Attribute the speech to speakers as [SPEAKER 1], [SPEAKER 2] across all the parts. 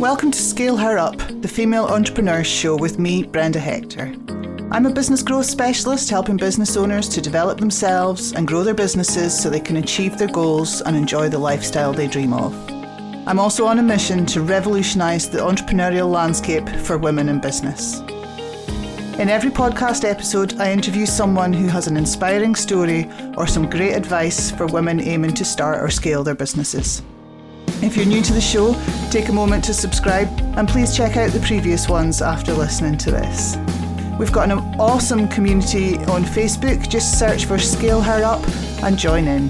[SPEAKER 1] Welcome to Scale Her Up, the female entrepreneurs show with me, Brenda Hector. I'm a business growth specialist helping business owners to develop themselves and grow their businesses so they can achieve their goals and enjoy the lifestyle they dream of. I'm also on a mission to revolutionise the entrepreneurial landscape for women in business. In every podcast episode, I interview someone who has an inspiring story or some great advice for women aiming to start or scale their businesses. If you're new to the show, take a moment to subscribe and please check out the previous ones after listening to this. We've got an awesome community on Facebook. Just search for Scale Her Up and join in.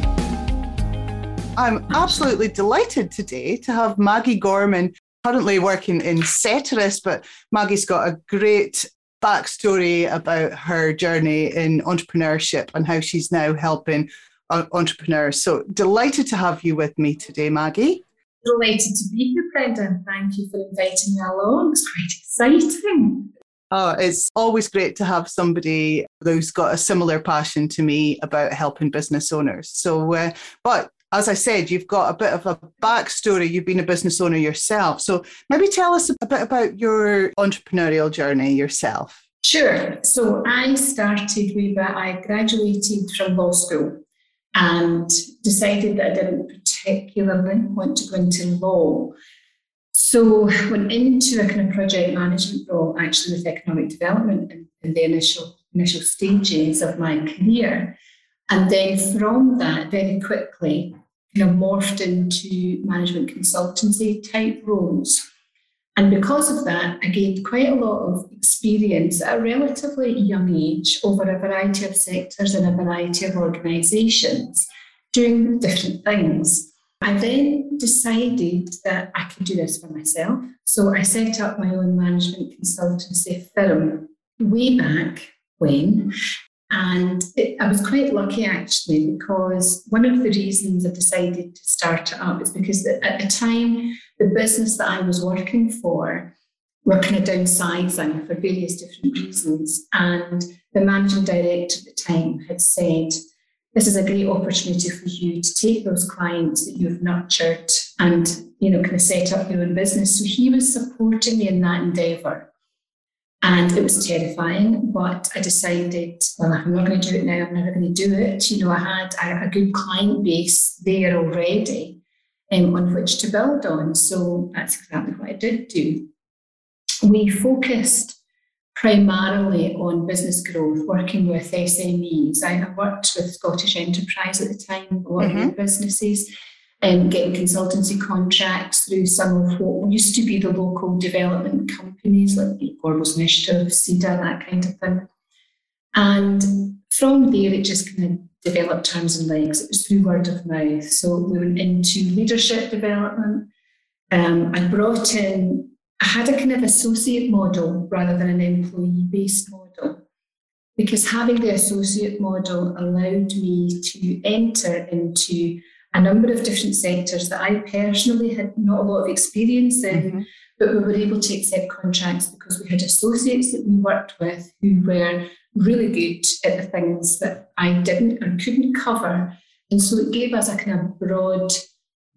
[SPEAKER 1] I'm absolutely delighted today to have Maggie Gorman, currently working in Ceteris, but Maggie's got a great backstory about her journey in entrepreneurship and how she's now helping entrepreneurs. So delighted to have you with me today, Maggie
[SPEAKER 2] delighted to be here, Brenda, thank you for inviting me along. It's quite exciting.
[SPEAKER 1] Oh, it's always great to have somebody who's got a similar passion to me about helping business owners. So, uh, but as I said, you've got a bit of a backstory. You've been a business owner yourself. So maybe tell us a bit about your entrepreneurial journey yourself.
[SPEAKER 2] Sure. So I started with, uh, I graduated from law school and decided that I didn't particularly want to go into law. So went into a kind of project management role, actually with economic development in, in the initial initial stages of my career. And then from that, very quickly, kind of morphed into management consultancy type roles. And because of that, I gained quite a lot of experience at a relatively young age over a variety of sectors and a variety of organizations doing different things. I then decided that I could do this for myself. So I set up my own management consultancy firm way back when. And it, I was quite lucky actually, because one of the reasons I decided to start it up is because at the time, the business that I was working for were kind of downsizing for various different reasons. And the managing director at the time had said, this is a great opportunity for you to take those clients that you've nurtured and you know kind of set up your own business so he was supporting me in that endeavor and it was terrifying but i decided well i'm not going to do it now i'm never going to do it you know i had a, a good client base there already um, on which to build on so that's exactly what i did do we focused primarily on business growth, working with SMEs. I worked with Scottish Enterprise at the time, a lot mm-hmm. of businesses, um, getting consultancy contracts through some of what used to be the local development companies like the Gorbals Initiative, CEDA, that kind of thing. And from there, it just kind of developed terms and legs. It was through word of mouth. So we went into leadership development. Um, I brought in I had a kind of associate model rather than an employee based model because having the associate model allowed me to enter into a number of different sectors that I personally had not a lot of experience in, mm-hmm. but we were able to accept contracts because we had associates that we worked with who were really good at the things that I didn't or couldn't cover. And so it gave us a kind of broad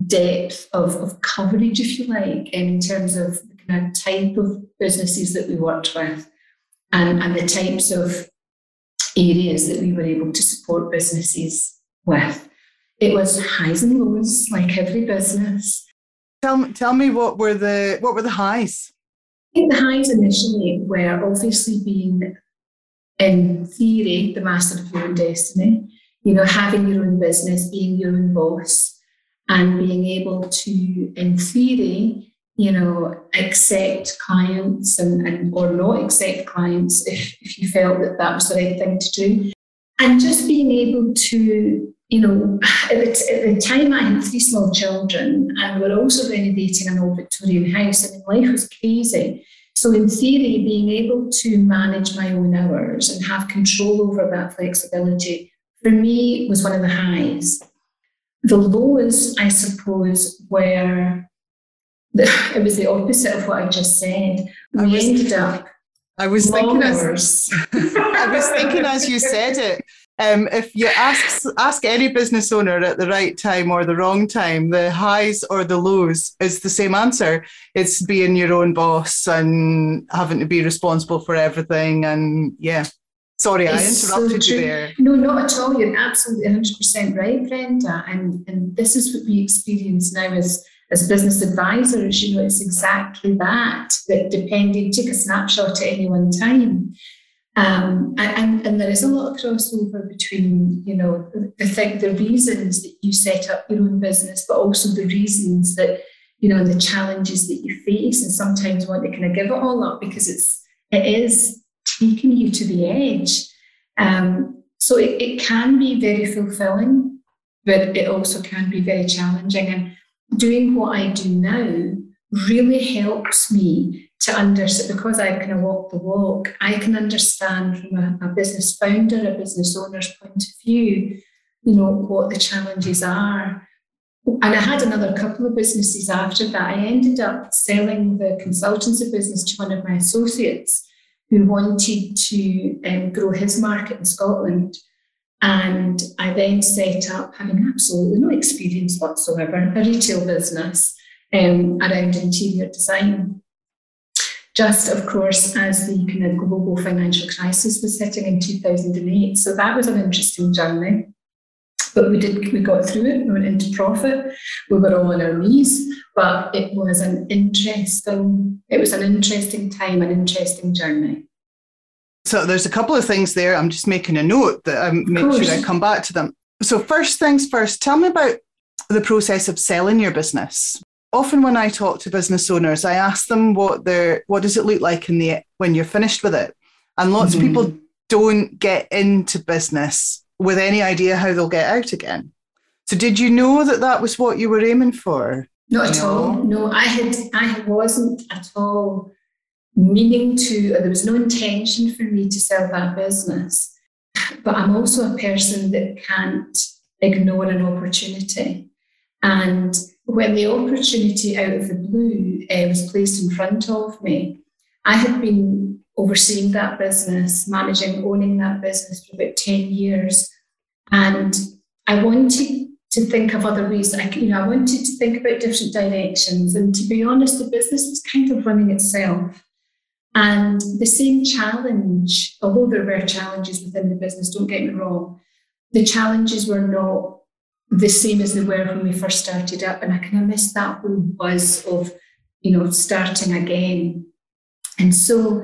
[SPEAKER 2] depth of, of coverage, if you like, in terms of the kind of type of businesses that we worked with and, and the types of areas that we were able to support businesses with. It was highs and lows, like every business.
[SPEAKER 1] Tell, tell me what were the what were the highs?
[SPEAKER 2] I think the highs initially were obviously being in theory the master of your own destiny, you know, having your own business, being your own boss, and being able to, in theory, you know, accept clients and, and or not accept clients if, if you felt that that was the right thing to do. And just being able to, you know, at the, at the time I had three small children and we were also renovating an old Victorian house. I mean, life was crazy. So, in theory, being able to manage my own hours and have control over that flexibility for me was one of the highs. The lows, I suppose, were it was the opposite of what I just said. We was, ended up.
[SPEAKER 1] I was thinking as I was thinking as you said it. Um, if you ask ask any business owner at the right time or the wrong time, the highs or the lows is the same answer. It's being your own boss and having to be responsible for everything. And yeah, sorry, it's I interrupted so you there.
[SPEAKER 2] No, not at all. You're absolutely 100% right, Brenda. And, and this is what we experience now as as business advisors, you know, it's exactly that, that depending, take a snapshot at any one time. Um, and, and there is a lot of crossover between, you know, the, thing, the reasons that you set up your own business, but also the reasons that, you know, the challenges that you face, and sometimes want to kind of give it all up because it's it is taking you to the edge. Um, so it, it can be very fulfilling, but it also can be very challenging. And doing what I do now really helps me to understand because I kind of walk the walk, I can understand from a, a, business founder, a business owner's point of view, you know, what the challenges are. And I had another couple of businesses after that. I ended up selling the consultancy business to one of my associates who wanted to um, grow his market in Scotland. And I then set up, having absolutely no experience whatsoever, a retail business um, around interior design. Just, of course, as the kind of global financial crisis was hitting in 2008. So that was an interesting journey. But we did, we got through it, we went into profit, we were all on our knees, but it was an interesting, it was an interesting time, an interesting journey.
[SPEAKER 1] So there's a couple of things there. I'm just making a note that I make sure I come back to them. So first things first, tell me about the process of selling your business. Often when I talk to business owners, I ask them what their what does it look like in the when you're finished with it. And lots mm-hmm. of people don't get into business with any idea how they'll get out again. So did you know that that was what you were aiming for?
[SPEAKER 2] Not at all. No, I had I wasn't at all meaning to, there was no intention for me to sell that business. But I'm also a person that can't ignore an opportunity. And when the opportunity out of the blue uh, was placed in front of me, I had been overseeing that business, managing, owning that business for about 10 years. And I wanted to think of other ways. I, you know, I wanted to think about different directions. And to be honest, the business was kind of running itself. And the same challenge, although there were challenges within the business, don't get me wrong, the challenges were not the same as they were when we first started up. And I kind of missed that whole buzz of, you know, starting again. And so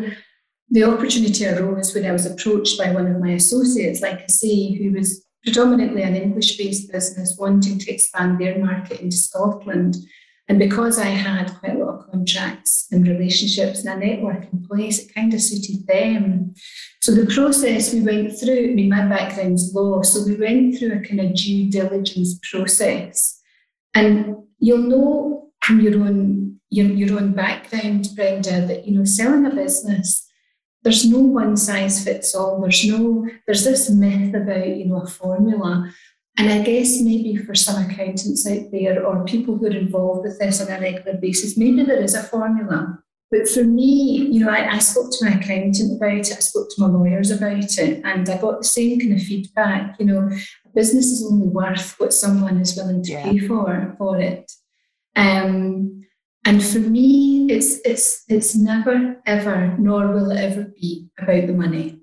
[SPEAKER 2] the opportunity arose when I was approached by one of my associates, like I say, who was predominantly an English based business wanting to expand their market into Scotland. And because I had quite a lot of contracts and relationships and a network in place, it kind of suited them. So the process we went through, I mean, my background's law, so we went through a kind of due diligence process. And you'll know from your own your, your own background, Brenda, that you know, selling a business, there's no one size fits all. There's no, there's this myth about, you know, a formula. And I guess maybe for some accountants out there or people who are involved with this on a regular basis, maybe there is a formula. But for me, you know, I, I, spoke to my accountant about it, I spoke to my lawyers about it, and I got the same kind of feedback. You know, a business is only worth what someone is willing to yeah. pay for for it. Um, and for me, it's it's it's never ever, nor will it ever be about the money.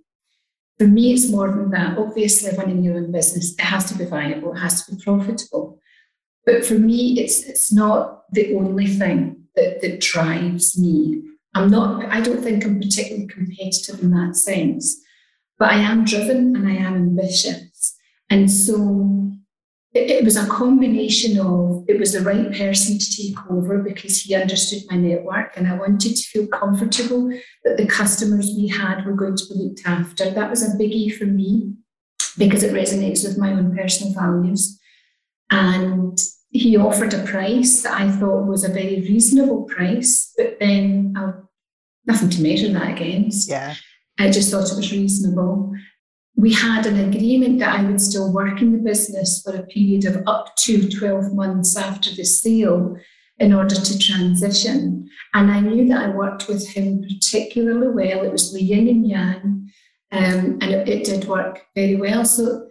[SPEAKER 2] For me, it's more than that. Obviously, running your own business, it has to be viable, it has to be profitable. But for me, it's it's not the only thing that, that drives me. I'm not, I don't think I'm particularly competitive in that sense, but I am driven and I am ambitious. And so it, it was a combination of it was the right person to take over because he understood my network and I wanted to feel comfortable that the customers we had were going to be looked after. That was a biggie for me because it resonates with my own personal values. And he offered a price that I thought was a very reasonable price, but then uh, nothing to measure that against.
[SPEAKER 1] Yeah.
[SPEAKER 2] I just thought it was reasonable we had an agreement that I would still work in the business for a period of up to 12 months after the sale in order to transition. And I knew that I worked with him particularly well. It was the yin and yang, um, and it, it, did work very well. So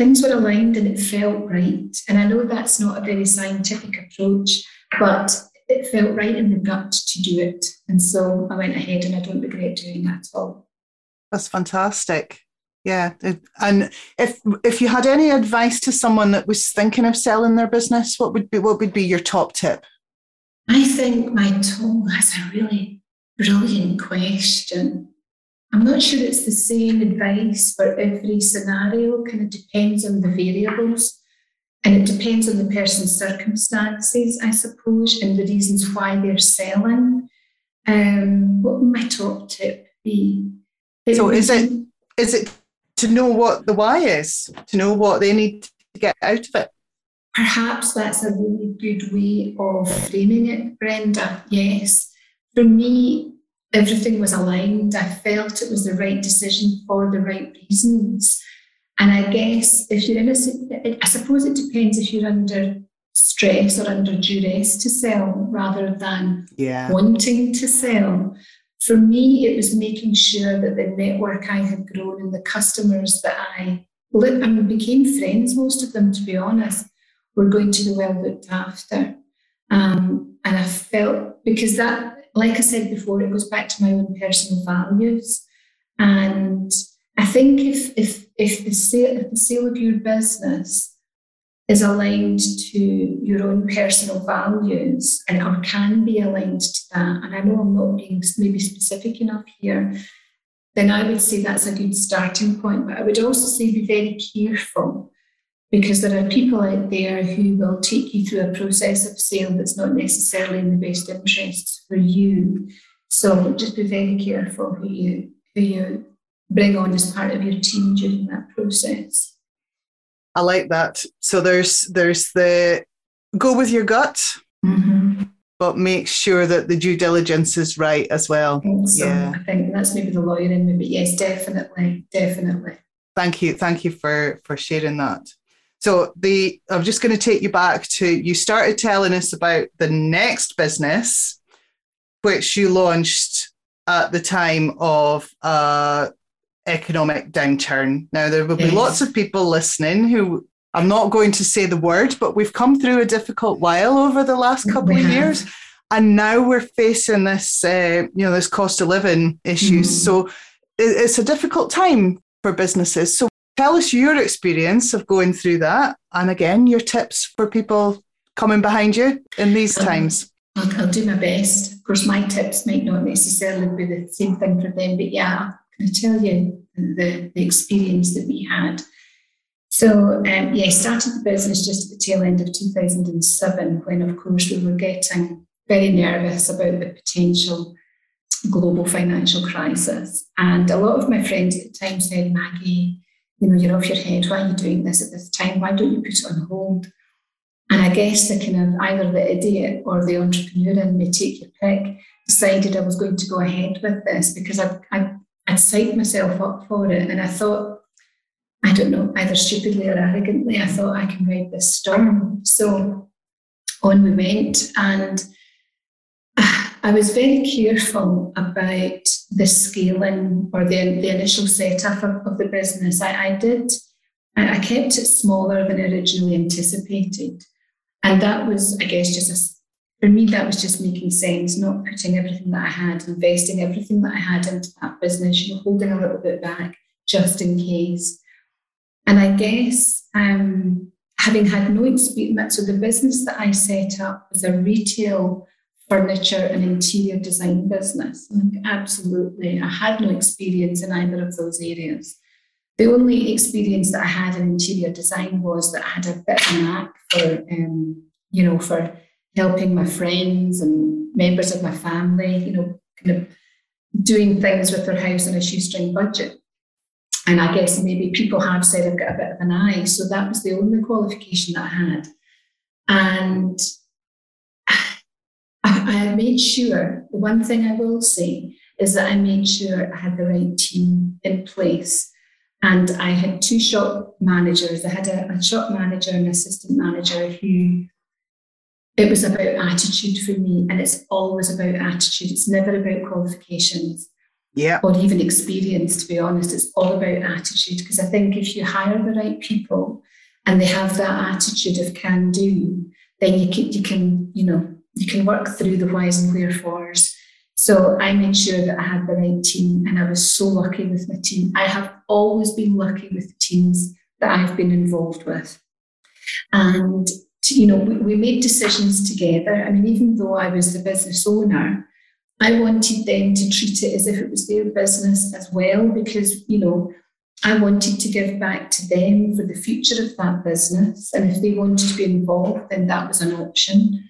[SPEAKER 2] things were aligned and it felt right. And I know that's not a very scientific approach, but it felt right in the gut to do it. And so I went ahead and I don't regret doing that at all.
[SPEAKER 1] That's fantastic. Yeah. And if if you had any advice to someone that was thinking of selling their business, what would be what would be your top tip?
[SPEAKER 2] I think my top that's a really brilliant question. I'm not sure it's the same advice for every scenario, kind of depends on the variables. And it depends on the person's circumstances, I suppose, and the reasons why they're selling. Um, what would my top tip be?
[SPEAKER 1] It so is it is it to know what the why is, to know what they need to get out of it?
[SPEAKER 2] Perhaps that's a really good way of framing it, Brenda. Yes. For me, everything was aligned. I felt it was the right decision for the right reasons. And I guess if you're in a, I suppose it depends if you're under stress or under duress to sell rather than
[SPEAKER 1] yeah.
[SPEAKER 2] wanting to sell. For me, it was making sure that the network I had grown and the customers that I lived and became friends, most of them, to be honest, were going to be well looked after. Um, and I felt because that like I said before, it goes back to my own personal values. And I think if if if the sale if the sale of your business is aligned to your own personal values and or can be aligned to that, and I know I'm not being maybe specific enough here, then I would say that's a good starting point. But I would also say be very careful because there are people out there who will take you through a process of sale that's not necessarily in the best interests for you. So just be very careful who you who you bring on as part of your team during that process.
[SPEAKER 1] I like that. So there's there's the go with your gut, mm-hmm. but make sure that the due diligence is right as well.
[SPEAKER 2] So. Yeah, I think that's maybe the lawyer in me, but yes, definitely, definitely.
[SPEAKER 1] Thank you, thank you for for sharing that. So the I'm just going to take you back to you started telling us about the next business, which you launched at the time of uh, economic downturn. Now there will yes. be lots of people listening who I'm not going to say the word, but we've come through a difficult while over the last couple of years, and now we're facing this, uh, you know, this cost of living issues. Mm. So it's a difficult time for businesses. So Tell us your experience of going through that, and again, your tips for people coming behind you in these um, times.
[SPEAKER 2] I'll, I'll, do my best. Of course, my tips might not necessarily be the same thing for them, but yeah, can I tell you the, the experience that we had? So, um, yeah, I started the business just at the tail end of 2007 when, of course, we were getting very nervous about the potential global financial crisis. And a lot of my friends at the time said, Maggie, you know, you're off your head. Why are you doing this at this time? Why don't you put it on hold? And I guess the kind of either the idiot or the entrepreneur in me, take your pick, decided I was going to go ahead with this because I, I, I'd psyched myself up for it. And I thought, I don't know, either stupidly or arrogantly, I thought I can ride this storm. So on we went. And I was very careful about the scaling or the, the initial setup of, of the business. I, I did, I, kept it smaller than originally anticipated. And that was, I guess, just a, for me, that was just making sense, not putting everything that I had, investing everything that I had into that business, you know, holding a little bit back just in case. And I guess um, having had no experience, so the business that I set up was a retail furniture and interior design business. Like, absolutely. I had no experience in either of those areas. The only experience that I had in interior design was that I had a bit of a knack for, um, you know, for helping my friends and members of my family, you know, kind of doing things with their house on a shoestring budget. And I guess maybe people have said I've got a bit of an eye. So that was the only qualification that I had. And I, made sure, the one thing I will say is that I made sure I had the right team in place. And I had two shop managers. I had a, a shop manager and assistant manager who it was about attitude for me. And it's always about attitude. It's never about qualifications.
[SPEAKER 1] yeah.
[SPEAKER 2] or even experience, to be honest. It's all about attitude. Because I think if you hire the right people and they have that attitude of can do, then you can, you can, you know, you can work through the whys and wherefores. So I made sure that I had the right team and I was so lucky with my team. I have always been lucky with the teams that I've been involved with. And you know, we, we made decisions together. I mean, even though I was the business owner, I wanted them to treat it as if it was their business as well, because, you know, I wanted to give back to them for the future of that business. And if they wanted to be involved, then that was an option.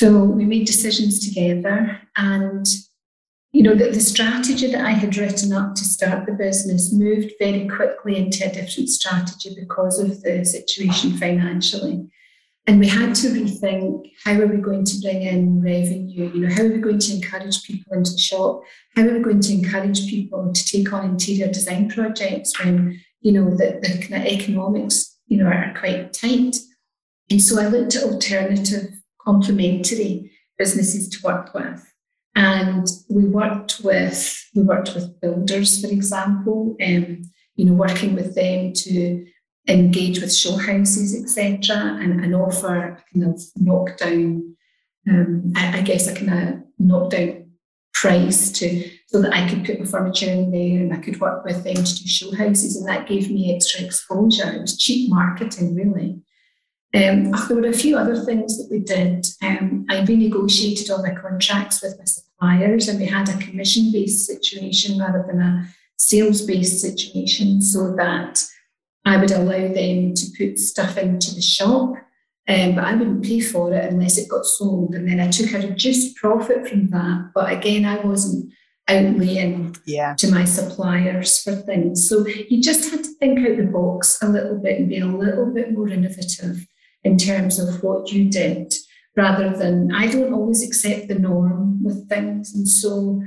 [SPEAKER 2] So we made decisions together. And, you know, the, the strategy that I had written up to start the business moved very quickly into a different strategy because of the situation financially. And we had to rethink how are we going to bring in revenue? You know, how are we going to encourage people into the shop? How are we going to encourage people to take on interior design projects when, you know, the, the economics, you know, are quite tight? And so I looked at alternative complementary businesses to work with. And we worked with we worked with builders, for example, um, you know, working with them to engage with show houses, etc., and, and offer a kind of knockdown, um, I, I, guess a kind of knockdown price to so that I could put the furniture in there and I could work with them to do show houses, and that gave me extra exposure. It was cheap marketing, really. Um, there were a few other things that we did. Um, I renegotiated all my contracts with my suppliers, and we had a commission-based situation rather than a sales-based situation, so that I would allow them to put stuff into the shop, um, but I wouldn't pay for it unless it got sold. And then I took a reduced profit from that. But again, I wasn't outlaying
[SPEAKER 1] yeah.
[SPEAKER 2] to my suppliers for things. So you just had to think out the box a little bit and be a little bit more innovative in terms of what you did rather than I don't always accept the norm with things. And so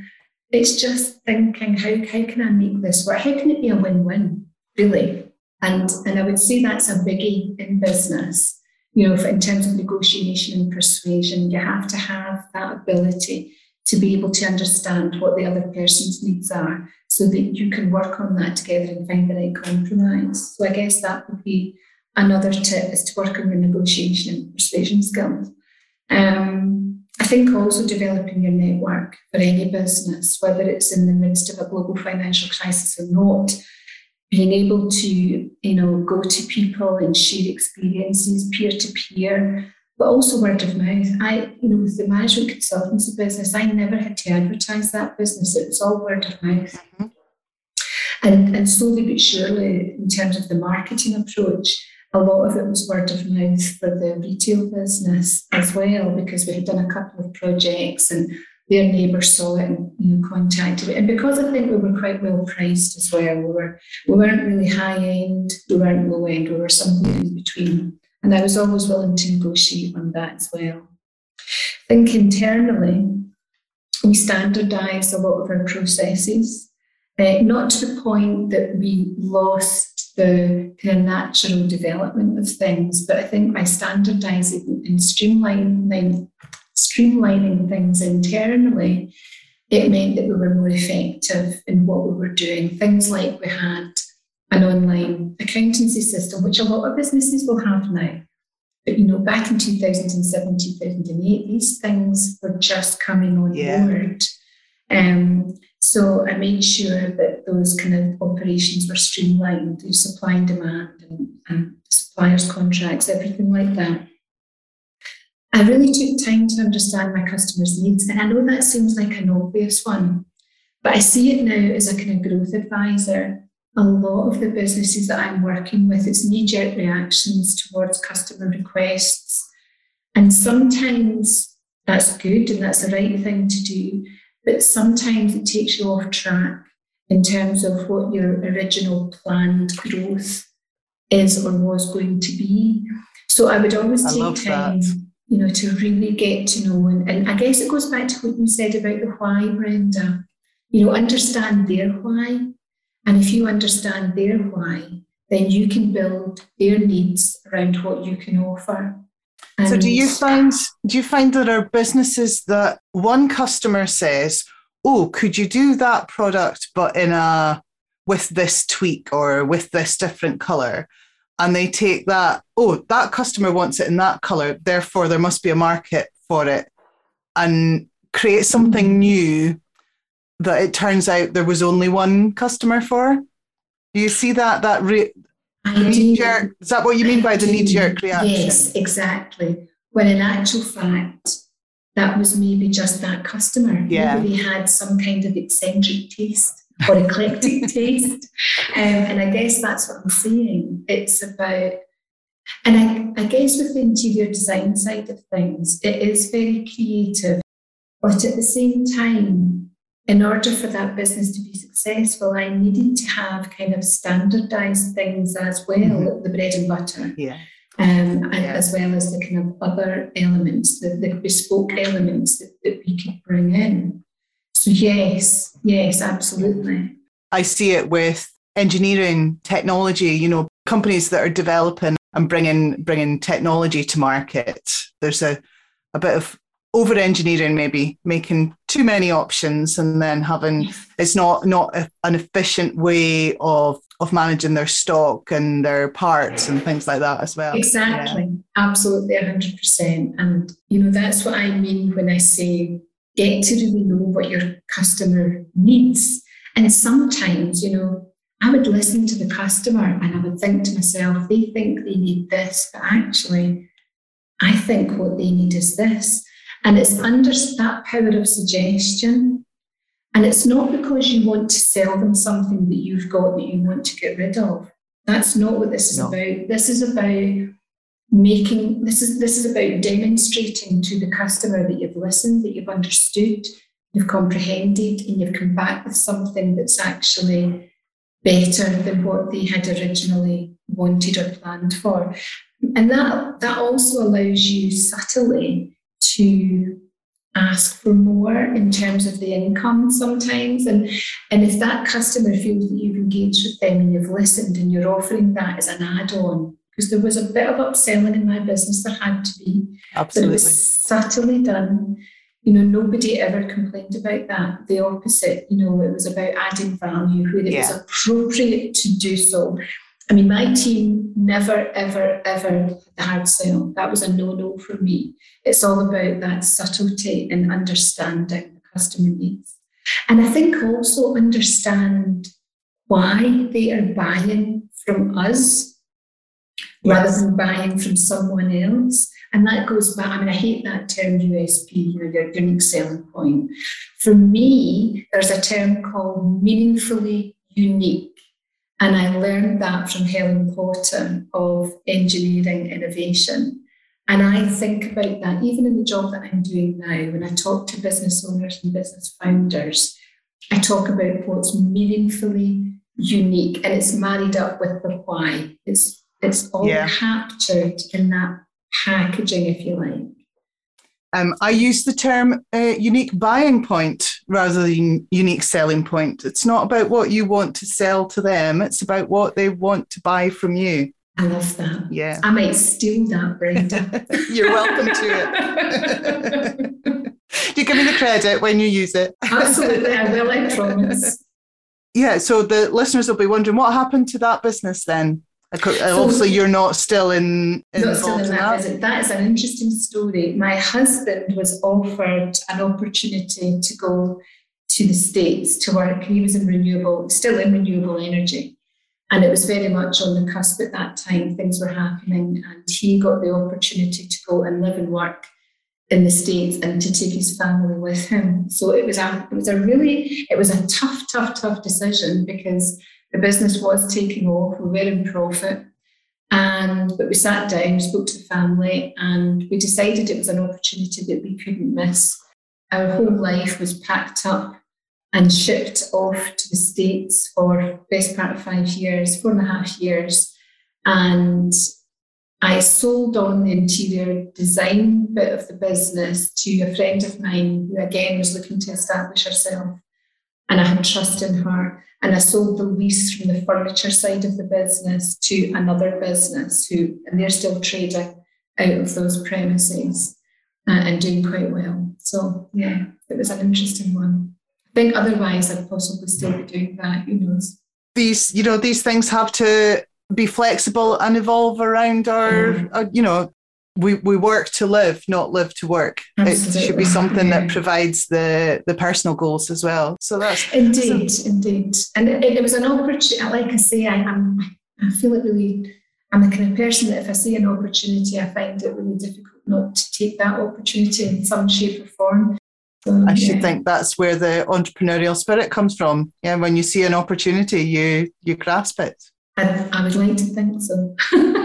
[SPEAKER 2] it's just thinking, how, how can I make this work? How can it be a win-win, really? And, and I would say that's a biggie in business. You know, in terms of negotiation and persuasion, you have to have that ability to be able to understand what the other person's needs are so that you can work on that together and find the right compromise. So I guess that would be another tip is to work on your negotiation and persuasion skills. Um, I think also developing your network for any business, whether it's in the midst of a global financial crisis or not, being able to, you know, go to people and share experiences peer to peer, but also word of mouth. I, you know, with the management consultancy business, I never had to advertise that business. It was all word of mouth. Mm-hmm. And, and slowly but surely, in terms of the marketing approach, a lot of it was word of mouth for the retail business as well, because we had done a couple of projects and their neighbours saw it and you know, contacted it. And because I think we were quite well priced as well, we were we weren't really high end, we weren't low end, we were somewhere in between. And I was always willing to negotiate on that as well. I think internally, we standardise a lot of our processes, uh, not to the point that we lost the kind of natural development of things, but I think by standardising and streamlining streamlining things internally, it meant that we were more effective in what we were doing. Things like we had an online accountancy system, which a lot of businesses will have now. But you know, back in 2007, 2008, these things were just coming on yeah. board. Um, so I made sure that those kind of operations were streamlined through supply and demand and, and suppliers' contracts, everything like that. I really took time to understand my customers' needs. And I know that seems like an obvious one, but I see it now as a kind of growth advisor. A lot of the businesses that I'm working with, it's knee jerk reactions towards customer requests. And sometimes that's good and that's the right thing to do. But sometimes it takes you off track in terms of what your original planned growth is or was going to be. So I would always take time. That you know, to really get to know. And, and I guess it goes back to what you said about the why, Brenda. You know, understand their why. And if you understand their why, then you can build their needs around what you can offer.
[SPEAKER 1] And so do you find do you find that our businesses that one customer says, oh, could you do that product, but in a with this tweak or with this different color? And they take that, oh, that customer wants it in that color, therefore there must be a market for it, and create something mm-hmm. new that it turns out there was only one customer for. Do you see that that re- knee jerk? Is that what you mean by the knee jerk reaction?
[SPEAKER 2] Yes, exactly. When in actual fact, that was maybe just that customer.
[SPEAKER 1] Yeah.
[SPEAKER 2] Maybe they had some kind of eccentric taste or eclectic taste. Um, and I guess that's what I'm saying. It's about, and I, I guess with the interior design side of things, it is very creative. But at the same time, in order for that business to be successful, I needed to have kind of standardized things as well, mm-hmm. the bread and butter.
[SPEAKER 1] Yeah
[SPEAKER 2] um, and yeah. as well as the kind of other elements, the, the bespoke elements that, that we could bring in. So, yes, yes, absolutely.
[SPEAKER 1] I see it with engineering technology, you know, companies that are developing and bringing bringing technology to market. There's a, a bit of over engineering maybe making too many options and then having it's not not a, an efficient way of of managing their stock and their parts and things like that as well.
[SPEAKER 2] Exactly. Yeah. Absolutely 100%. And, you know, that's what I mean when I say get to really know what your customer needs. And sometimes, you know, I would listen to the customer and I would think to myself, they think they need this, but actually, I think what they need is this. And it's under that power of suggestion and it's not because you want to sell them something that you've got that you want to get rid of. That's not what this is no. about. This is about making this is this is about demonstrating to the customer that you've listened, that you've understood, you've comprehended, and you've come back with something that's actually better than what they had originally wanted or planned for. And that that also allows you subtly to ask for more in terms of the income sometimes. And, and if that customer feels that you've engaged with them and you've listened and you're offering that as an add on, because there was a bit of upselling in my business, there had to be.
[SPEAKER 1] Absolutely. But it
[SPEAKER 2] was subtly done. You know, nobody ever complained about that. The opposite, you know, it was about adding value where it yeah. was appropriate to do so. I mean, my team never, ever, ever had the hard sell. That was a no no for me. It's all about that subtlety and understanding the customer needs. And I think also understand why they are buying from us yes. rather than buying from someone else. And that goes back, I mean, I hate that term USP, you know, your unique selling point. For me, there's a term called meaningfully unique and I learned that from Helen Potter of engineering innovation. And I think about that even in the job that I'm doing now, when I talk to business owners and business founders, I talk about what's meaningfully unique and it's married up with the why. It's it's all yeah. captured in that packaging, if you like.
[SPEAKER 1] Um, I use the term uh, unique buying point rather than unique selling point. It's not about what you want to sell to them, it's about what they want to buy from you.
[SPEAKER 2] I love that.
[SPEAKER 1] Yeah.
[SPEAKER 2] I might steal that, Brenda.
[SPEAKER 1] You're welcome to it. you give me the credit when you use it.
[SPEAKER 2] Absolutely, I will, I promise.
[SPEAKER 1] Yeah, so the listeners will be wondering what happened to that business then? So, Obviously, you're not still in.
[SPEAKER 2] Not still in that, that. That is an interesting story. My husband was offered an opportunity to go to the States to work. He was in renewable, still in renewable energy. And it was very much on the cusp at that time, things were happening. And he got the opportunity to go and live and work in the States and to take his family with him. So it was a it was a really, it was a tough, tough, tough decision because the business was taking off, we were in profit. And but we sat down, spoke to the family, and we decided it was an opportunity that we couldn't miss. Our whole life was packed up and shipped off to the States for best part of five years, four and a half years. And I sold on the interior design bit of the business to a friend of mine who again was looking to establish herself. And I had trust in her. And I sold the lease from the furniture side of the business to another business who, and they're still trading out of those premises uh, and doing quite well. So, yeah, it was an interesting one. I think otherwise I'd possibly still be doing that, who knows.
[SPEAKER 1] These, you know, these things have to be flexible and evolve around our, yeah. our you know, we, we work to live, not live to work. Absolutely. It should be something yeah. that provides the the personal goals as well. So that's
[SPEAKER 2] indeed, so. indeed. And it, it, was an opportunity. Like I say, I, am I feel it really. I'm the kind of person that if I see an opportunity, I find it really difficult not to take that opportunity in some shape or form.
[SPEAKER 1] So, I should yeah. think that's where the entrepreneurial spirit comes from. Yeah, when you see an opportunity, you you grasp it.
[SPEAKER 2] I, I would like to think so.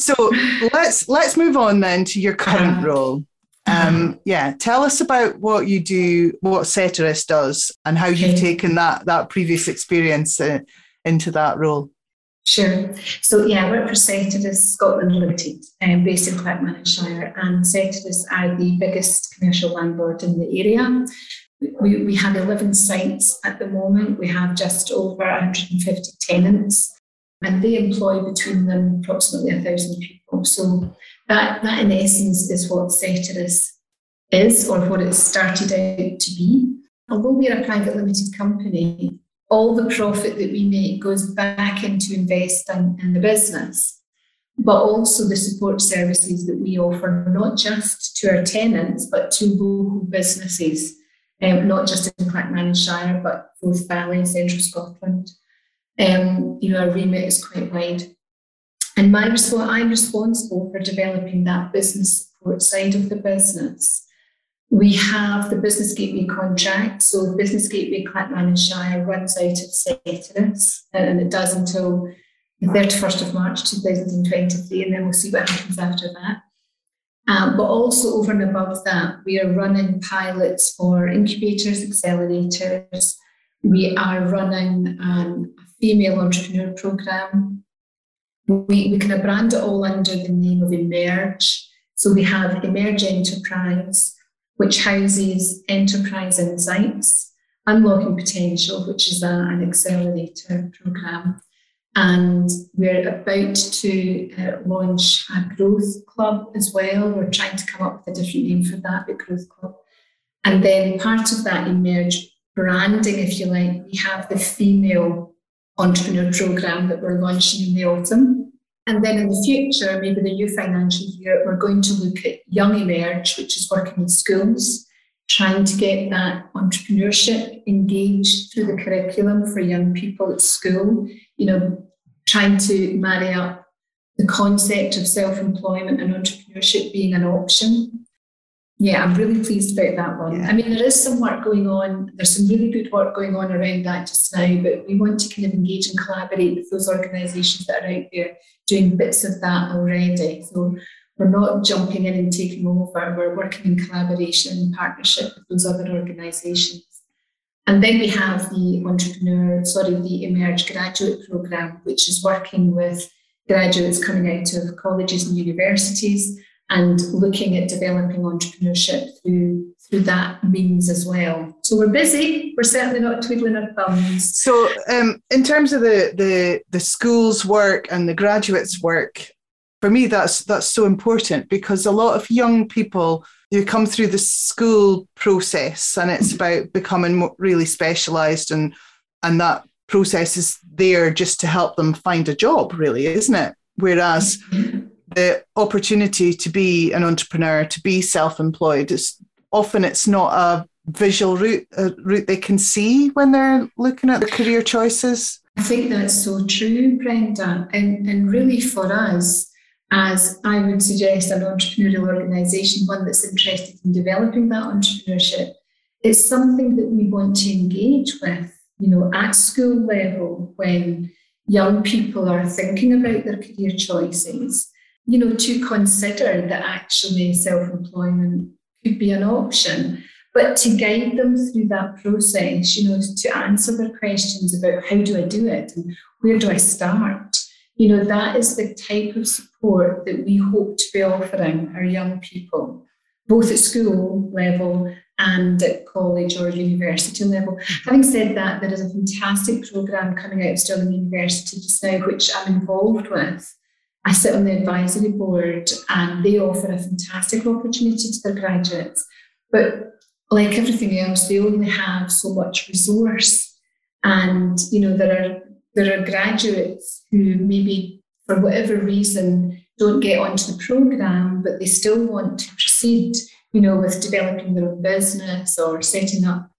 [SPEAKER 1] so let's let's move on then to your current role. Um, yeah, tell us about what you do, what Ceteris does, and how you've taken that that previous experience uh, into that role.
[SPEAKER 2] Sure. So yeah, I work for Ceteris Scotland Limited, um, based in Clackmannanshire, and Ceteris are the biggest commercial landlord in the area. We, we have 11 sites at the moment. We have just over 150 tenants and they employ between them approximately a thousand people. So that, that in essence is what Ceteris is or what it started out to be. Although we're a private limited company, all the profit that we make goes back into investing in the business, but also the support services that we offer, not just to our tenants, but to local businesses, um, not just in Clackmannanshire, but Forth Valley and Central Scotland um, you know, our remit is quite wide. And my I'm responsible for developing that business support side of the business. We have the Business Gateway contract. So the Business Gateway Clackmannanshire runs out of Ceteris and it does until the 31st of March 2023, and then we'll see what happens after that. Um, but also over and above that, we are running pilots for incubators, accelerators. We are running um, female entrepreneur program. We, we kind of brand it all under the name of Emerge. So we have Emerge Enterprise, which houses enterprise insights, Unlocking Potential, which is a, an accelerator program. And we're about to uh, launch a growth club as well. We're trying to come up with a different name for that, the growth club. And then part of that Emerge branding, if you like, we have the female entrepreneur program that we're launching in the autumn. And then in the future, maybe the new financial year, we're going to look at Young Emerge, which is working in schools, trying to get that entrepreneurship engaged through the curriculum for young people at school, you know, trying to marry up the concept of self employment and entrepreneurship being an option yeah, I'm really pleased about that one. Yeah. I mean, there is some work going on. There's some really good work going on around that just now, but we want to kind of engage and collaborate with those organisations that are out there doing bits of that already. So we're not jumping in and taking over. We're working in collaboration and partnership with those other organisations. And then we have the entrepreneur, sorry, the Emerge graduate programme, which is working with graduates coming out of colleges and universities and looking at developing entrepreneurship through through that means as well. So we're busy. We're certainly not twiddling our thumbs.
[SPEAKER 1] So, um, in terms of the the the schools work and the graduates work, for me that's that's so important because a lot of young people you come through the school process and it's about becoming really specialized and and that process is there just to help them find a job really isn't it whereas mm-hmm the opportunity to be an entrepreneur, to be self-employed, is often it's not a visual route, a route they can see when they're looking at their career choices.
[SPEAKER 2] I think that's so true, Brenda. And, and really for us, as I would suggest an entrepreneurial organisation, one that's interested in developing that entrepreneurship, it's something that we want to engage with, you know, at school level when young people are thinking about their career choices you know, to consider that actually self-employment could be an option, but to guide them through that process, you know, to answer their questions about how do I do it and where do I start? You know, that is the type of support that we hope to be offering our young people, both at school level and at college or university level. Having said that, there is a fantastic programme coming out of Stirling University just now, which I'm involved with, I sit on the advisory board and they offer a fantastic opportunity to their graduates. But like everything else, they only have so much resource. And, you know, there are there are graduates who maybe for whatever reason don't get onto the program, but they still want to proceed, you know, with developing their own business or setting up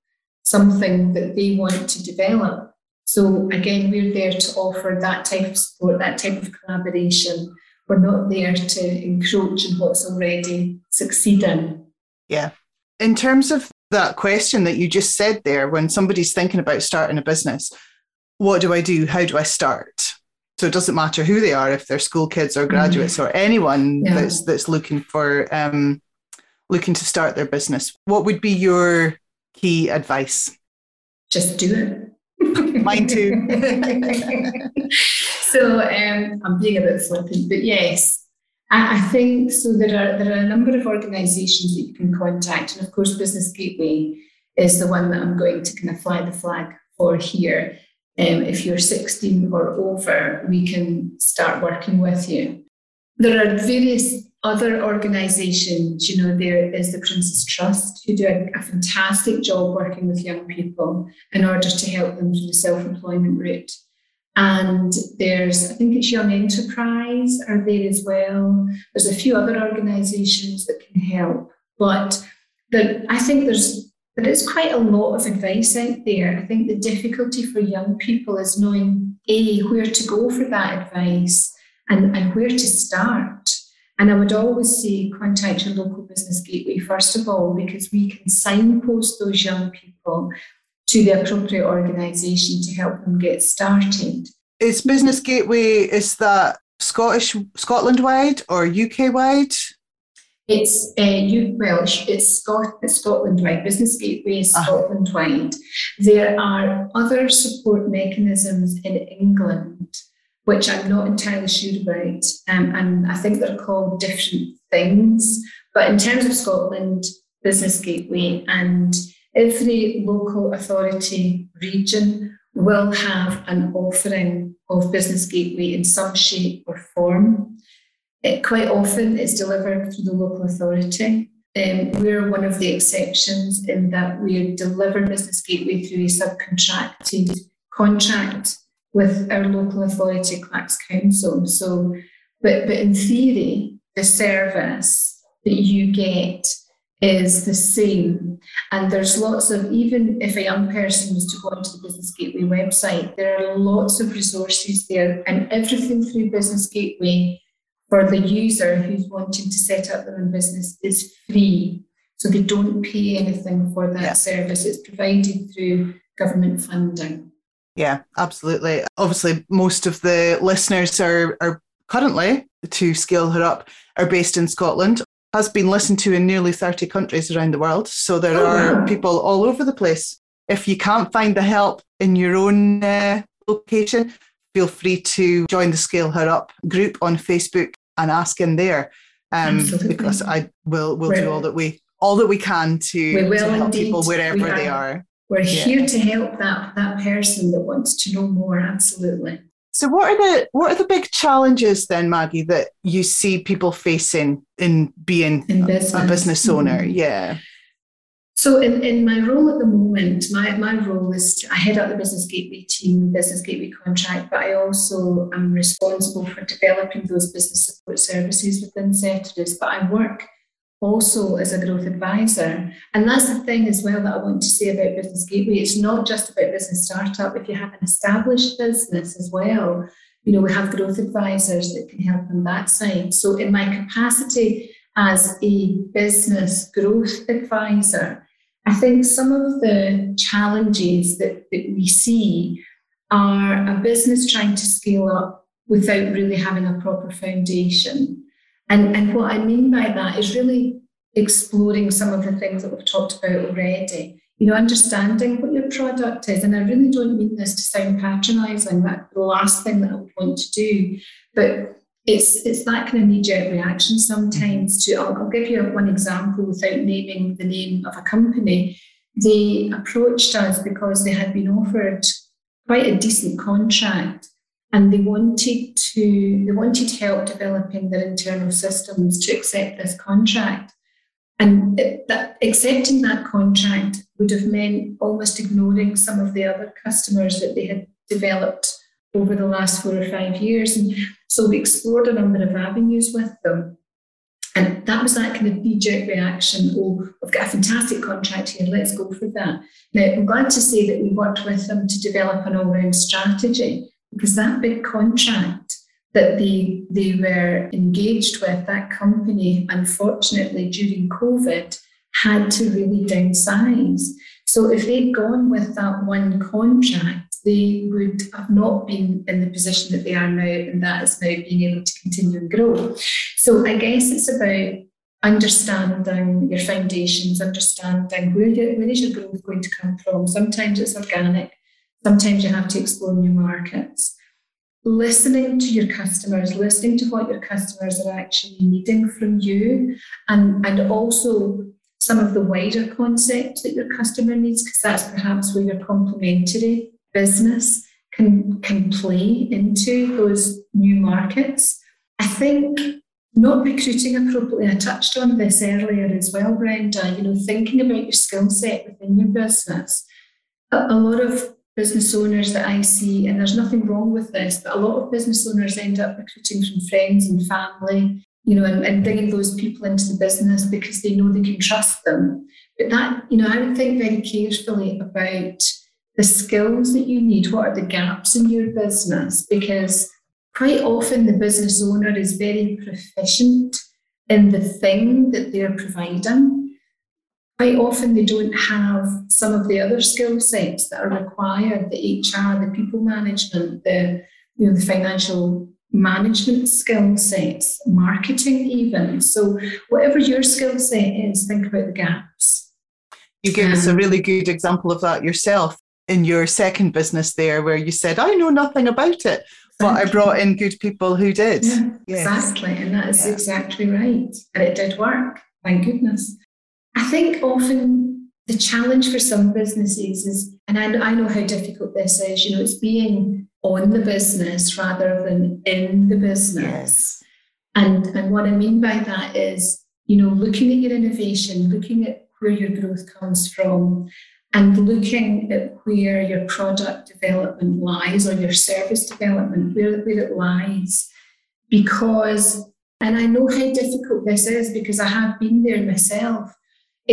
[SPEAKER 2] something that they want to develop. So again, we're there to offer that type of support, that type of collaboration. We're not there to encroach on what's already succeeding.
[SPEAKER 1] Yeah. In terms of that question that you just said there, when somebody's thinking about starting a business, what do I do? How do I start? So it doesn't matter who they are, if they're school kids or graduates mm-hmm. or anyone yeah. that's that's looking for um, looking to start their business. What would be your key advice?
[SPEAKER 2] Just do
[SPEAKER 1] it. Mine too.
[SPEAKER 2] so um, I'm being a bit flippant, but yes, I, I, think so. There are there are a number of organisations that you can contact, and of course, Business Gateway is the one that I'm going to kind of fly the flag for here. Um, if you're 16 or over, we can start working with you. There are various other organisations, you know, there is the Prince's Trust, who do a, a, fantastic job working with young people in order to help them through the self employment route. And there's, I think it's Young Enterprise are there as well. There's a few other organisations that can help, but the, I think there's there is quite a lot of advice out there. I think the difficulty for young people is knowing a where to go for that advice and, and where to start. And I would always say contact your local business gateway first of all, because we can signpost those young people to the appropriate organisation to help them get started.
[SPEAKER 1] Is Business Gateway is that Scottish Scotland wide or UK wide?
[SPEAKER 2] It's uh, you well, it's Scot Scotland wide. Business Gateway is uh-huh. Scotland wide. There are other support mechanisms in England which I'm not entirely sure about. Um, and I think they're called different things. But in terms of Scotland, Business Gateway and every local authority region will have an offering of Business Gateway in some shape or form. It quite often is delivered through the local authority. Um, we're one of the exceptions in that we deliver Business Gateway through a subcontracted contract with our local authority, Clacks Council. So, but, but in theory, the service that you get is the same. And there's lots of, even if a young person was to go onto the Business Gateway website, there are lots of resources there and everything through Business Gateway for the user who's wanting to set up their own business is free. So they don't pay anything for that yeah. service. It's provided through government funding.
[SPEAKER 1] Yeah, absolutely. Obviously, most of the listeners are, are currently to Scale Her Up are based in Scotland, has been listened to in nearly 30 countries around the world. So there oh, are wow. people all over the place. If you can't find the help in your own uh, location, feel free to join the Scale Her Up group on Facebook and ask in there. Um, because I will will do all that we all that we can to, we to help indeed. people wherever they are.
[SPEAKER 2] We're yeah. here to help that that person that wants to know more. Absolutely.
[SPEAKER 1] So what are the what are the big challenges then, Maggie, that you see people facing in being in business. a business owner? Mm-hmm. Yeah.
[SPEAKER 2] So in, in my role at the moment, my, my role is to, I head up the Business Gateway team, Business Gateway contract, but I also am responsible for developing those business support services within Ceteris. But I work also as a growth advisor. And that's the thing as well that I want to say about Business Gateway. It's not just about business startup. If you have an established business as well, you know, we have growth advisors that can help on that side. So in my capacity as a business growth advisor, I think some of the challenges that, that we see are a business trying to scale up without really having a proper foundation. And, and what I mean by that is really exploring some of the things that we've talked about already. You know, understanding what your product is. And I really don't mean this to sound patronizing. That's the last thing that I would want to do. But it's it's that kind of knee-jerk reaction sometimes to I'll, I'll give you one example without naming the name of a company. They approached us because they had been offered quite a decent contract and they wanted to they wanted help developing their internal systems to accept this contract And it, that, accepting that contract would have meant almost ignoring some of the other customers that they had developed over the last four or five years. And so we explored a number of avenues with them. And that was that kind of knee jerk reaction oh, I've got a fantastic contract here, let's go for that. Now, I'm glad to say that we worked with them to develop an all round strategy because that big contract that they, they were engaged with, that company, unfortunately, during COVID, had to really downsize. So if they'd gone with that one contract, they would have not been in the position that they are now, and that is now being able to continue and grow. So I guess it's about understanding your foundations, understanding where, you, where is your growth going to come from. Sometimes it's organic, sometimes you have to explore new markets. Listening to your customers, listening to what your customers are actually needing from you, and, and also some of the wider concepts that your customer needs, because that's perhaps where your complementary business can, can play into those new markets. I think not recruiting appropriately, I touched on this earlier as well, Brenda, you know, thinking about your skill set within your business. A, a lot of business owners that I see, and there's nothing wrong with this, but a lot of business owners end up recruiting from friends and family you know, and, and bringing those people into the business because they know they can trust them. But that, you know, I would think very carefully about the skills that you need. What are the gaps in your business? Because quite often the business owner is very proficient in the thing that they're providing. Quite often they don't have some of the other skill sets that are required, the HR, the people management, the you know, the financial management skill sets, marketing, even. So, whatever your skill set is, think about the gaps.
[SPEAKER 1] You gave um, us a really good example of that yourself in your second business there, where you said, I know nothing about it, but I brought in good people who did.
[SPEAKER 2] Yeah, yes. Exactly. And that is yeah. exactly right. And it did work, thank goodness. I think often the challenge for some businesses is, and I, I know how difficult this is, you know, it's being on the business rather than in the business. Yes. And, and what I mean by that is, you know, looking at your innovation, looking at where your growth comes from, and looking at where your product development lies or your service development, where, where it lies. Because, and I know how difficult this is because I have been there myself.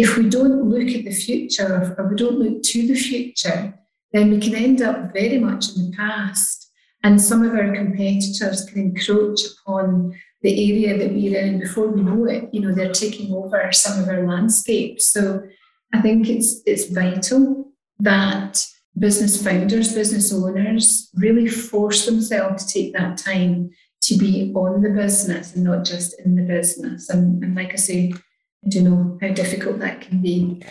[SPEAKER 2] If we don't look at the future or we don't look to the future, then we can end up very much in the past. And some of our competitors can encroach upon the area that we're in before we know it. You know, they're taking over some of our landscape. So I think it's it's vital that business founders, business owners really force themselves to take that time to be on the business and not just in the business. And, and like I say, I do know how difficult that can be.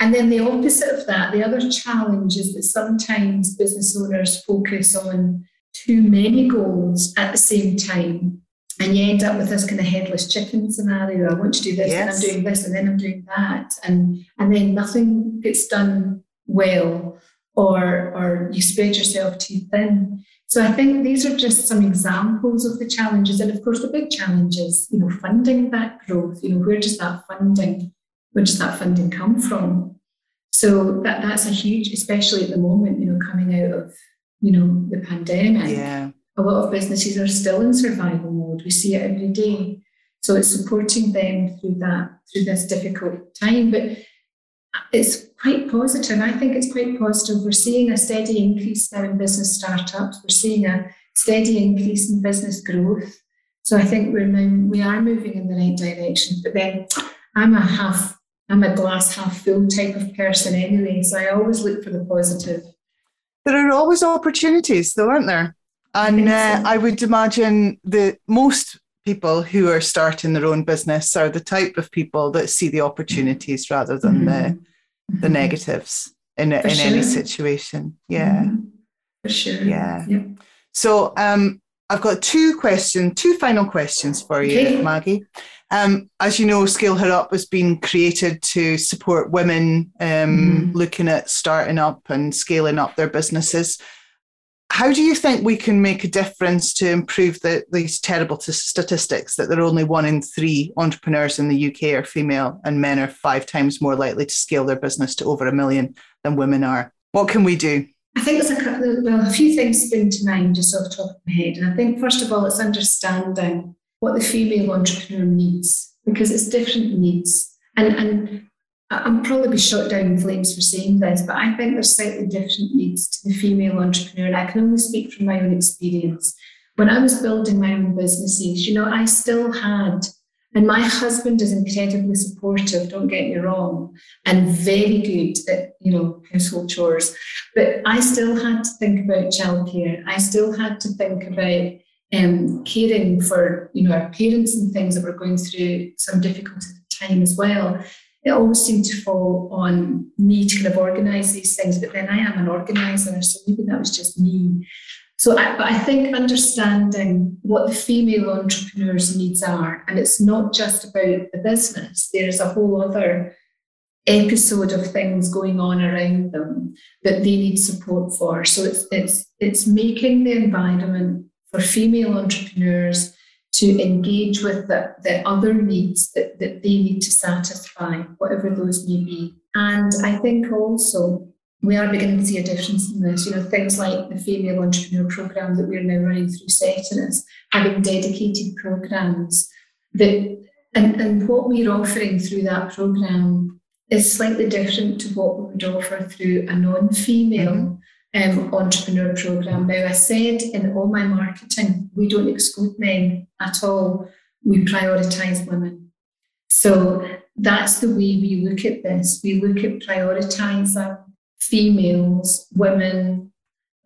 [SPEAKER 2] And then the opposite of that, the other challenge is that sometimes business owners focus on too many goals at the same time. And you end up with this kind of headless chicken scenario. I want to do this, yes. and I'm doing this, and then I'm doing that. And, and then nothing gets done well, or, or you spread yourself too thin. So I think these are just some examples of the challenges. And of course, the big challenge is, you know, funding that growth. You know, where does that funding where does that funding come from? So that that's a huge, especially at the moment, you know, coming out of you know the pandemic.
[SPEAKER 1] Yeah.
[SPEAKER 2] A lot of businesses are still in survival mode. We see it every day. So it's supporting them through that through this difficult time. But it's quite positive. I think it's quite positive. We're seeing a steady increase now in business startups. We're seeing a steady increase in business growth. So I think we're now, we are moving in the right direction. But then I'm a half I'm a glass half full type of person anyway, so I always look for the positive.
[SPEAKER 1] There are always opportunities, though, aren't there? And I, uh, I would imagine that most people who are starting their own business are the type of people that see the opportunities rather than mm-hmm. the the mm-hmm. negatives in, in sure. any situation. Yeah. Mm-hmm.
[SPEAKER 2] For sure.
[SPEAKER 1] Yeah. Yep. So um, I've got two questions, two final questions for you, okay. Maggie. Um, as you know, Scale Her Up has been created to support women um, mm. looking at starting up and scaling up their businesses. How do you think we can make a difference to improve the, these terrible t- statistics that there are only one in three entrepreneurs in the UK are female and men are five times more likely to scale their business to over a million than women are? What can we do?
[SPEAKER 2] I think there's a couple, well, a few things spring to mind just off the top of my head. And I think, first of all, it's understanding what the female entrepreneur needs because it's different needs. And, and I'm probably be shot down in flames for saying this, but I think there's slightly different needs to the female entrepreneur. And I can only speak from my own experience. When I was building my own businesses, you know, I still had, and my husband is incredibly supportive, don't get me wrong, and very good at, you know, household chores. But I still had to think about childcare. I still had to think about um, caring for, you know, our parents and things that were going through some the time as well it always seemed to fall on me to kind of organize these things, but then I am an organizer, so maybe that was just me. So, I, but I think understanding what the female entrepreneur's needs are, and it's not just about the business, there's a whole other episode of things going on around them that they need support for. So it's it's it's making the environment for female entrepreneurs to engage with the, the other needs that, that they need to satisfy, whatever those may be. And I think also we are beginning to see a difference in this. You know, things like the female entrepreneur program that we're now running through Ceteris, having dedicated programs that and, and what we're offering through that program is slightly different to what we would offer through a non-female mm-hmm um, entrepreneur program. Now, I said in all my marketing, we don't exclude men at all. We prioritize women. So that's the way we look at this. We look at prioritizing females, women,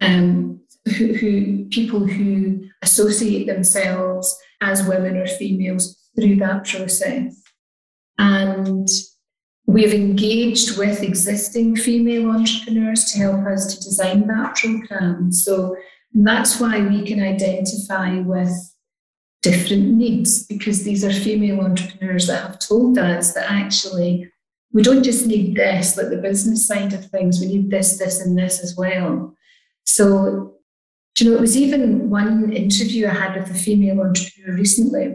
[SPEAKER 2] um, who, who people who associate themselves as women or females through that process. And We've engaged with existing female entrepreneurs to help us to design that program. So that's why we can identify with different needs because these are female entrepreneurs that have told us that actually we don't just need this, like the business side of things, we need this, this, and this as well. So, you know, it was even one interview I had with a female entrepreneur recently.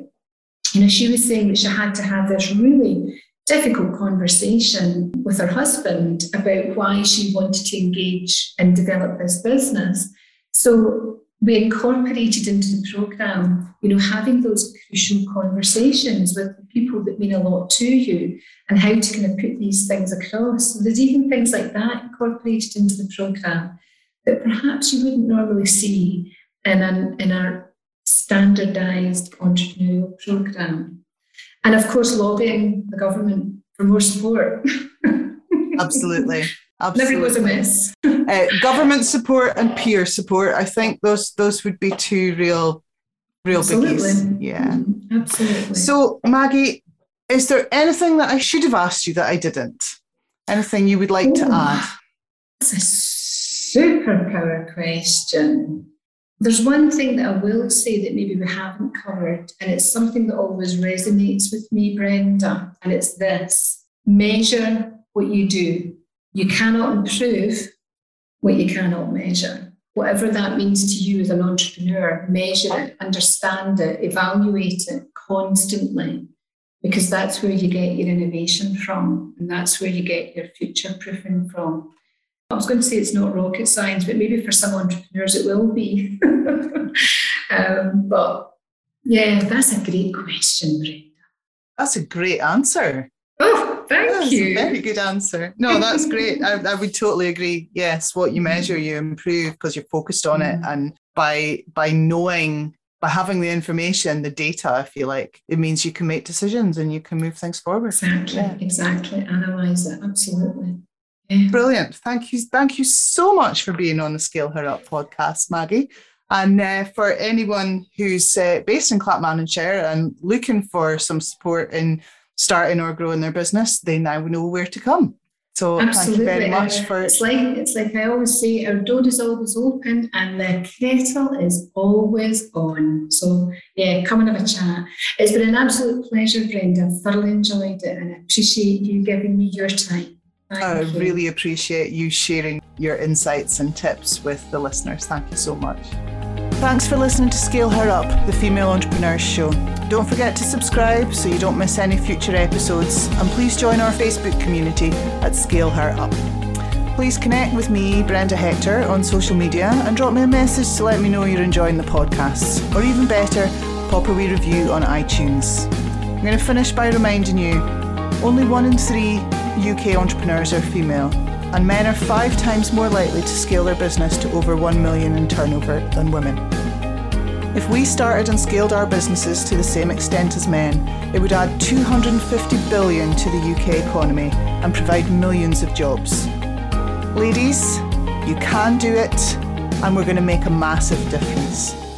[SPEAKER 2] You know, she was saying that she had to have this really difficult conversation with her husband about why she wanted to engage and develop this business. So we incorporated into the program, you know, having those crucial conversations with people that mean a lot to you and how to kind of put these things across. So there's even things like that incorporated into the program that perhaps you wouldn't normally see in, an, in our standardized entrepreneurial program. And of course, lobbying the government for more support.
[SPEAKER 1] Absolutely.
[SPEAKER 2] Absolutely. Never goes amiss.
[SPEAKER 1] uh, government support and peer support. I think those those would be two real, real Absolutely. biggies. Yeah.
[SPEAKER 2] Mm-hmm. Absolutely.
[SPEAKER 1] So Maggie, is there anything that I should have asked you that I didn't? Anything you would like oh, to add?
[SPEAKER 2] That's a superpower question. There's one thing that I will say that maybe we haven't covered, and it's something that always resonates with me, Brenda, and it's this measure what you do. You cannot improve what you cannot measure. Whatever that means to you as an entrepreneur, measure it, understand it, evaluate it constantly, because that's where you get your innovation from, and that's where you get your future proofing from. I was going to say it's not rocket science, but maybe for some entrepreneurs it will be. um, but yeah, that's a great question, Brenda.
[SPEAKER 1] That's a great answer.
[SPEAKER 2] Oh, thank
[SPEAKER 1] that's
[SPEAKER 2] you.
[SPEAKER 1] A very good answer. No, that's great. I, I, would totally agree. Yes, what you measure, you improve because you're focused on it, and by by knowing, by having the information, the data, I feel like it means you can make decisions and you can move things forward.
[SPEAKER 2] Exactly. Yeah. Exactly. Analyze it. Absolutely.
[SPEAKER 1] Brilliant. Thank you. Thank you so much for being on the Scale Her Up podcast, Maggie. And uh, for anyone who's uh, based in Share and looking for some support in starting or growing their business, they now know where to come. So Absolutely. thank you very much for
[SPEAKER 2] it's like it's like I always say, our door is always open and the kettle is always on. So yeah, come and have a chat. It's been an absolute pleasure, Brenda. I've thoroughly enjoyed it and I appreciate you giving me your time. Thank
[SPEAKER 1] I
[SPEAKER 2] you.
[SPEAKER 1] really appreciate you sharing your insights and tips with the listeners. Thank you so much. Thanks for listening to Scale Her Up, the Female Entrepreneurs Show. Don't forget to subscribe so you don't miss any future episodes, and please join our Facebook community at Scale Her Up. Please connect with me, Brenda Hector, on social media and drop me a message to let me know you're enjoying the podcasts, or even better, pop a wee review on iTunes. I'm going to finish by reminding you only one in three UK entrepreneurs are female, and men are five times more likely to scale their business to over 1 million in turnover than women. If we started and scaled our businesses to the same extent as men, it would add 250 billion to the UK economy and provide millions of jobs. Ladies, you can do it, and we're going to make a massive difference.